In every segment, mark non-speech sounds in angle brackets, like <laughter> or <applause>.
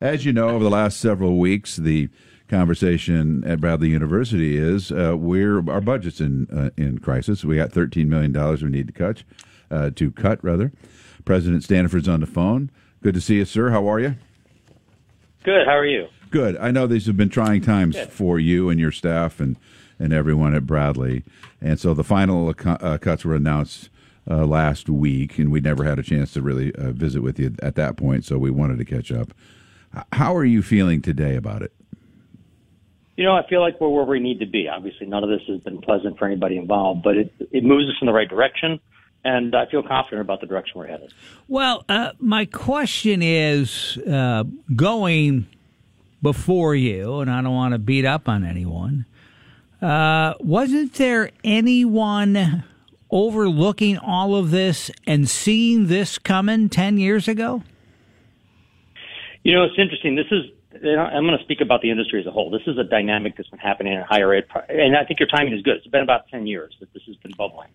As you know, over the last several weeks, the conversation at Bradley University is uh, we're our budget's in uh, in crisis. We got thirteen million dollars we need to cut uh, to cut rather. President Standifird's on the phone. Good to see you, sir. How are you? Good. How are you? Good. I know these have been trying times Good. for you and your staff and and everyone at Bradley. And so the final uh, cuts were announced uh, last week, and we never had a chance to really uh, visit with you at that point. So we wanted to catch up. H- How are you feeling today about it? You know, I feel like we're where we need to be. Obviously, none of this has been pleasant for anybody involved, but it it moves us in the right direction, and I feel confident about the direction we're headed. Well, uh, my question is uh, going before you, and I don't want to beat up on anyone. Uh, wasn't there anyone overlooking all of this and seeing this coming 10 years ago? You know, it's interesting. This is I'm going to speak about the industry as a whole. This is a dynamic that's been happening in higher ed, and I think your timing is good. It's been about 10 years that this has been bubbling.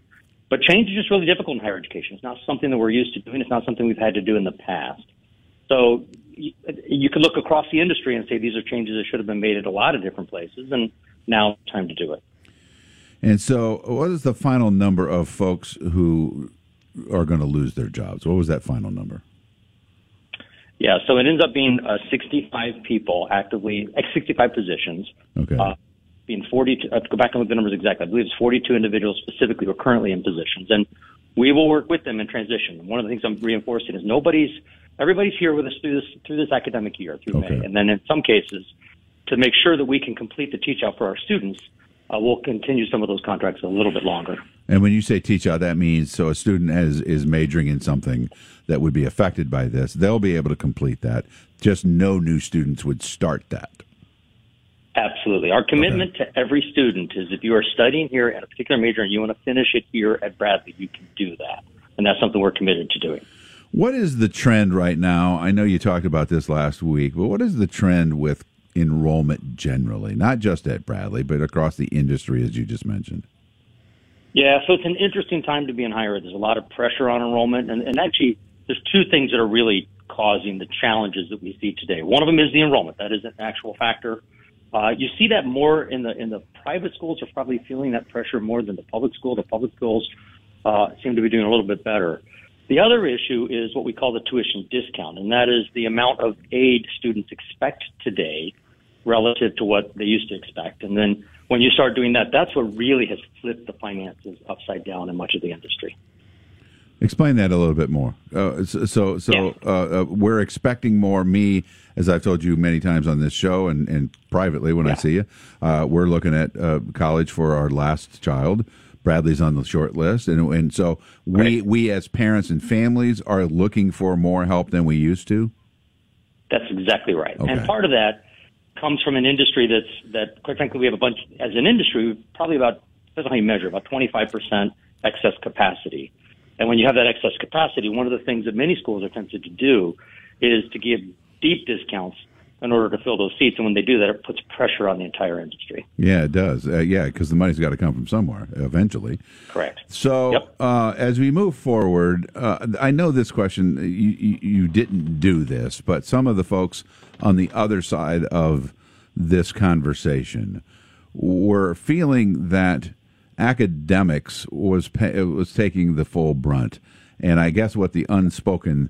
But change is just really difficult in higher education. It's not something that we're used to doing. It's not something we've had to do in the past. So you, you could look across the industry and say these are changes that should have been made at a lot of different places, and now it's time to do it. And so, what is the final number of folks who are going to lose their jobs? What was that final number? Yeah, so it ends up being uh, 65 people actively, uh, 65 positions. Okay. Uh, being 42, I have to go back and look at the numbers exactly. I believe it's 42 individuals specifically who are currently in positions. And we will work with them in transition. One of the things I'm reinforcing is nobody's, everybody's here with us through this, through this academic year, through Okay. May. And then in some cases, to make sure that we can complete the teach out for our students, uh, we'll continue some of those contracts a little bit longer. And when you say teach out, that means so a student has, is majoring in something that would be affected by this, they'll be able to complete that. Just no new students would start that. Absolutely. Our commitment to every student is if you are studying here at a particular major and you want to finish it here at Bradley, you can do that. And that's something we're committed to doing. What is the trend right now? I know you talked about this last week, but what is the trend with enrollment generally, not just at Bradley, but across the industry, as you just mentioned? Yeah, so it's an interesting time to be in higher ed. There's a lot of pressure on enrollment, and, and actually, there's two things that are really causing the challenges that we see today. One of them is the enrollment. That is an actual factor. Uh, you see that more in the in the private schools are probably feeling that pressure more than the public school. The public schools uh, seem to be doing a little bit better. The other issue is what we call the tuition discount, and that is the amount of aid students expect today relative to what they used to expect. And then when you start doing that, that's what really has flipped the finances upside down in much of the industry. Explain that a little bit more. Uh, so, so, Yeah. uh, uh, we're expecting more. Me, as I've told you many times on this show and, and privately when I see you, uh, we're looking at uh, college for our last child. Bradley's on the short list, and and so we Right. we as parents and families are looking for more help than we used to. That's exactly right. Okay. And part of that comes from an industry that's that quite frankly we have a bunch as an industry probably about on how you measure about 25% excess capacity. And when you have that excess capacity, one of the things that many schools are tempted to do is to give deep discounts in order to fill those seats. And when they do that, it puts pressure on the entire industry. Yeah, it does. Uh, yeah, because the money's got to come from somewhere eventually. Correct. So, Yep. uh, as we move forward, uh, I know this question, you, you, you didn't do this, but some of the folks on the other side of this conversation were feeling that academics was pa- was taking the full brunt. And I guess what the unspoken,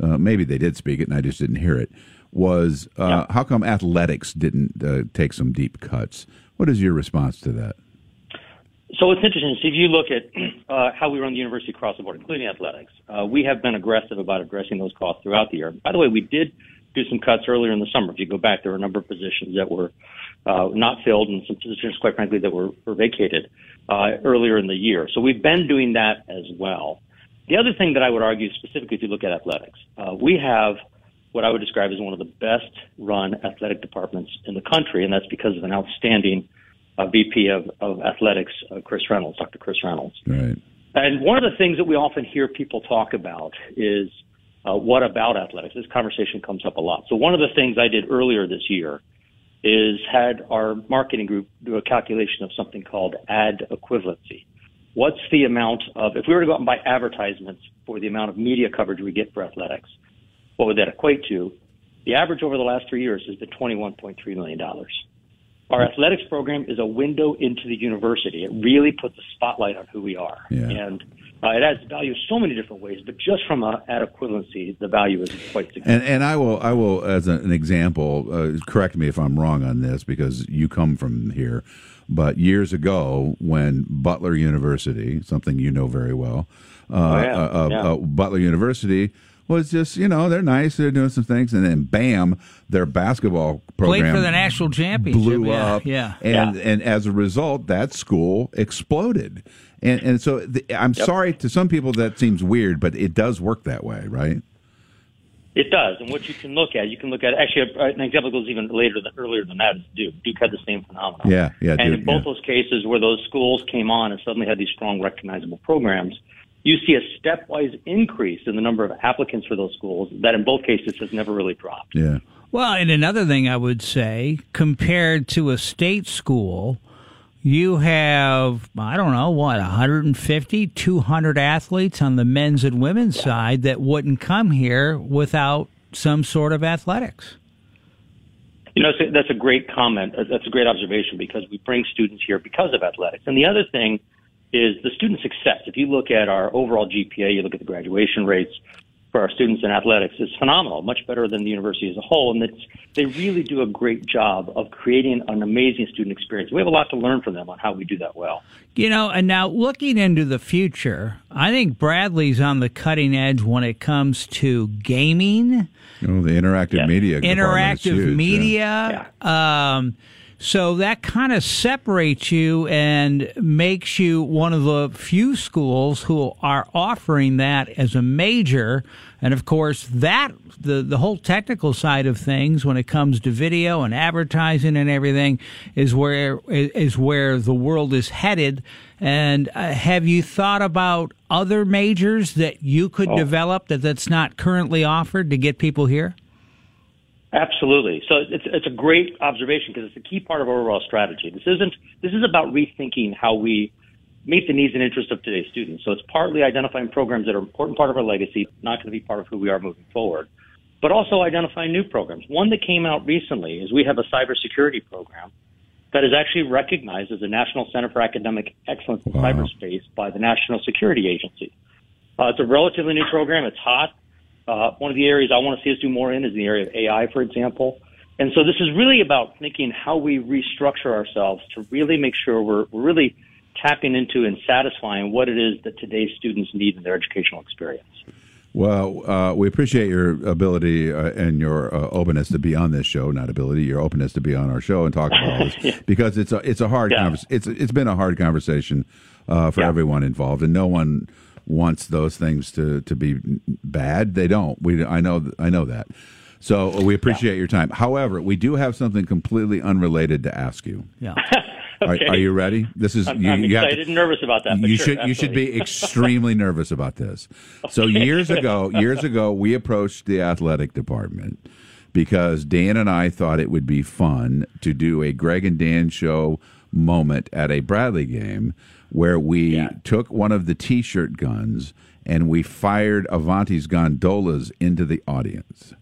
uh, maybe they did speak it and I just didn't hear it, was uh, Yeah. how come athletics didn't uh, take some deep cuts? What is your response to that? So it's interesting. So if you look at <clears throat> uh, how we run the university across the board, including athletics, uh, we have been aggressive about addressing those costs throughout the year. By the way, we did do some cuts earlier in the summer. If you go back, there were a number of positions that were uh, not filled, and some positions, quite frankly, that were, were vacated uh, earlier in the year. So we've been doing that as well. The other thing that I would argue, specifically if you look at athletics, uh, we have what I would describe as one of the best run athletic departments in the country, and that's because of an outstanding uh, VP of, of athletics, uh, Chris Reynolds, Dr. Chris Reynolds. Right. And one of the things that we often hear people talk about is uh, what about athletics? This conversation comes up a lot. So one of the things I did earlier this year is had our marketing group do a calculation of something called ad equivalency. What's the amount of, if we were to go out and buy advertisements for the amount of media coverage we get for athletics, what would that equate to? The average over the last three years has been $21.3 million. Our athletics program is a window into the university. It really puts a spotlight on who we are. Yeah. And uh, it adds value so many different ways, but just from a, ad equivalency, the value is quite significant. And and I will I will as an example uh, correct me if I'm wrong on this because you come from here, but years ago when Butler University, something you know very well, uh, Oh, yeah. uh, Yeah. uh, Butler University was just you know they're nice they're doing some things and then bam their basketball program Played for the national championship. blew yeah, up Yeah. and Yeah. and as a result that school exploded and and so the, I'm sorry to some people that seems weird but it does work that way right It does, and what you can look at, you can look at actually an example goes even later than earlier than that is Duke. Duke had the same phenomenon. Yeah, yeah, And Duke, in both yeah. those cases where those schools came on and suddenly had these strong, recognizable programs, you see a stepwise increase in the number of applicants for those schools that, in both cases, has never really dropped. yeah Well, and another thing I would say, compared to a state school, you have, I don't know, what, 150, 200 athletes on the men's and women's side that wouldn't come here without some sort of athletics. You know, so that's a great comment. Uh, That's a great observation because we bring students here because of athletics. And the other thing is the student success. If you look at our overall GPA, you look at the graduation rates for our students in athletics, it's phenomenal, much better than the university as a whole. And it's, they really do a great job of creating an amazing student experience. We have a lot to learn from them on how we do that well. You know, and now looking into the future, I think Bradley's on the cutting edge when it comes to gaming. Oh, the interactive Yeah. media. interactive huge, yeah. media. Um, so that kind of separates you and makes you one of the few schools who are offering that as a major. And of course, that the the whole technical side of things, when it comes to video and advertising and everything, is where is where the world is headed. And uh, have you thought about other majors that you could Oh. develop that that's not currently offered to get people here? Absolutely. So it's it's a great observation because it's a key part of our overall strategy. This isn't this is about rethinking how we meet the needs and interests of today's students. So it's partly identifying programs that are an important part of our legacy, not going to be part of who we are moving forward, but also identifying new programs. One that came out recently is we have a cybersecurity program that is actually recognized as a National Center for Academic Excellence in Wow. Cyberspace by the National Security Agency. Uh, it's a relatively new program. It's hot. Uh, one of the areas I want to see us do more in is the area of AI, for example. And so this is really about thinking how we restructure ourselves to really make sure we're, we're really tapping into and satisfying what it is that today's students need in their educational experience. Well, uh, we appreciate your ability uh, and your uh, openness to be on this show. Not ability, your openness to be on our show and talk about all this <laughs> because it's a it's a hard Yeah. It's it's been a hard conversation uh, for Yeah. everyone involved, and no one wants those things to, to be bad. They don't. We I know I know that. So we appreciate your time. However, we do have something completely unrelated to ask you. Yeah. Okay. <laughs> Are, are you ready? This is I'm, you, I'm you have to- excited and nervous about that. you sure, should you should be extremely <laughs> nervous about this. So years ago, years ago, we approached the athletic department because Dan and I thought it would be fun to do a Greg and Dan show moment at a Bradley game where we Yeah. took one of the T-shirt guns and we fired Avanti's gondolas into the audience.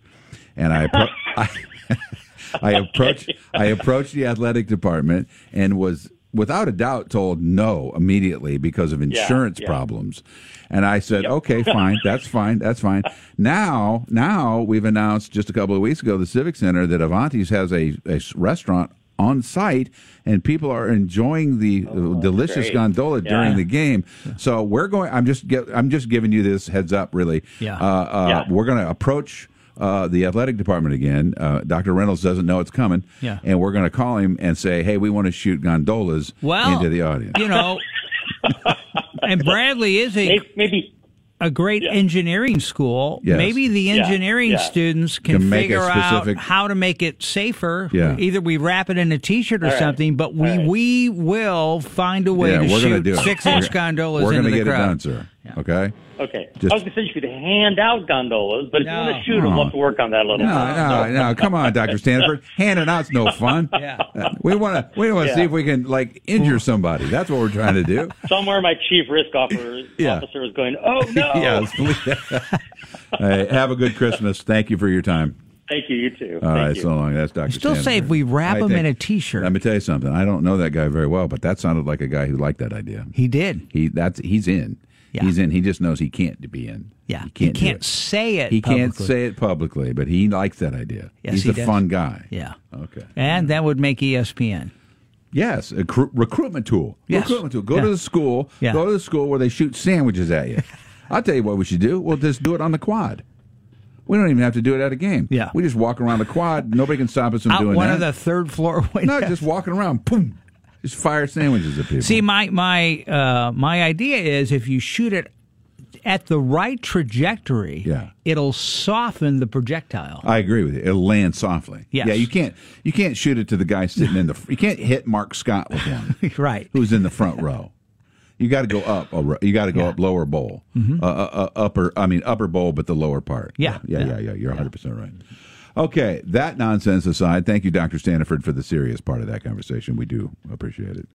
And I, appro- <laughs> I <laughs> I approached I approached the athletic department and was without a doubt told no immediately because of insurance yeah. problems. And I said, "Okay, <laughs> fine. That's fine. That's fine." Now, now we've announced just a couple of weeks ago the Civic Center that Avanti's has a, a restaurant on site and people are enjoying the uh, delicious Oh, great. gondola during the game. So we're going I'm just get, I'm just giving you this heads up really. Yeah. Uh, uh, Yeah. we're going to approach uh, the athletic department again. Uh, Dr. Reynolds doesn't know it's coming. Yeah. And we're going to call him and say, hey, we want to shoot gondolas Well, into the audience. You know, <laughs> and Bradley is a Maybe, maybe a great engineering school. Yes. Maybe the engineering yeah. students can, Can figure specific- out how to make it safer. Yeah. Either we wrap it in a T-shirt or All right. something, but we All right. we will find a way yeah, to we're going to shoot six-inch gondolas We're into gonna the get crowd. it done, sir. Okay? okay. Just- I was going to say you could hand out gondolas, but if No. you want to shoot them, we'll have to work on that a little. No, no, no. Come on, Dr. Standifird. <laughs> Handing out's no fun. Yeah. Uh, We want to we want to see if we can like injure somebody. That's what we're trying to do. <laughs> Somewhere my chief risk officer, <laughs> Yeah. officer is going, oh no. yes. please. hey, have a good Christmas. Thank you for your time. Thank you. You too. All Thank right, you. so long. That's Doctor. Still say if we wrap him in a T-shirt. Let me tell you something. I don't know that guy very well, but that sounded like a guy who liked that idea. He did. He that's he's in. Yeah. He's in. He just knows he can't be in. Yeah. he can't. he can't it. say it. He can't say it publicly, but he likes that idea. Yes, he's he a does. fun guy. Yeah. Okay. And that would make ESPN. Yes, a cr- recruitment tool. Yes. Recruitment tool. Go Yeah. to the school. Yeah. Go to the school where they shoot sandwiches at you. <laughs> I'll tell you what we should do. We'll just do it on the quad. We don't even have to do it at a game. Yeah. We just walk around the quad. Nobody can stop us from Out doing one that. One of the third floor windows. no, just walking around. Boom. Just fire sandwiches at people. See, my my uh, my idea is if you shoot it at the right trajectory, Yeah. it'll soften the projectile. I agree with you. It'll land softly. Yes. Yeah, you can't you can't shoot it to the guy sitting in the. You can't <laughs> hit Mark Scott with one. <laughs> right. who's in the front row. You got to go up. a You got to go Yeah. up lower bowl, uh, uh, uh, upper. I mean upper bowl, but the lower part. Yeah. yeah, yeah, Yeah. yeah. You're 100 percent right. Okay, that nonsense aside, thank you, Doctor Standifird, for the serious part of that conversation. We do appreciate it.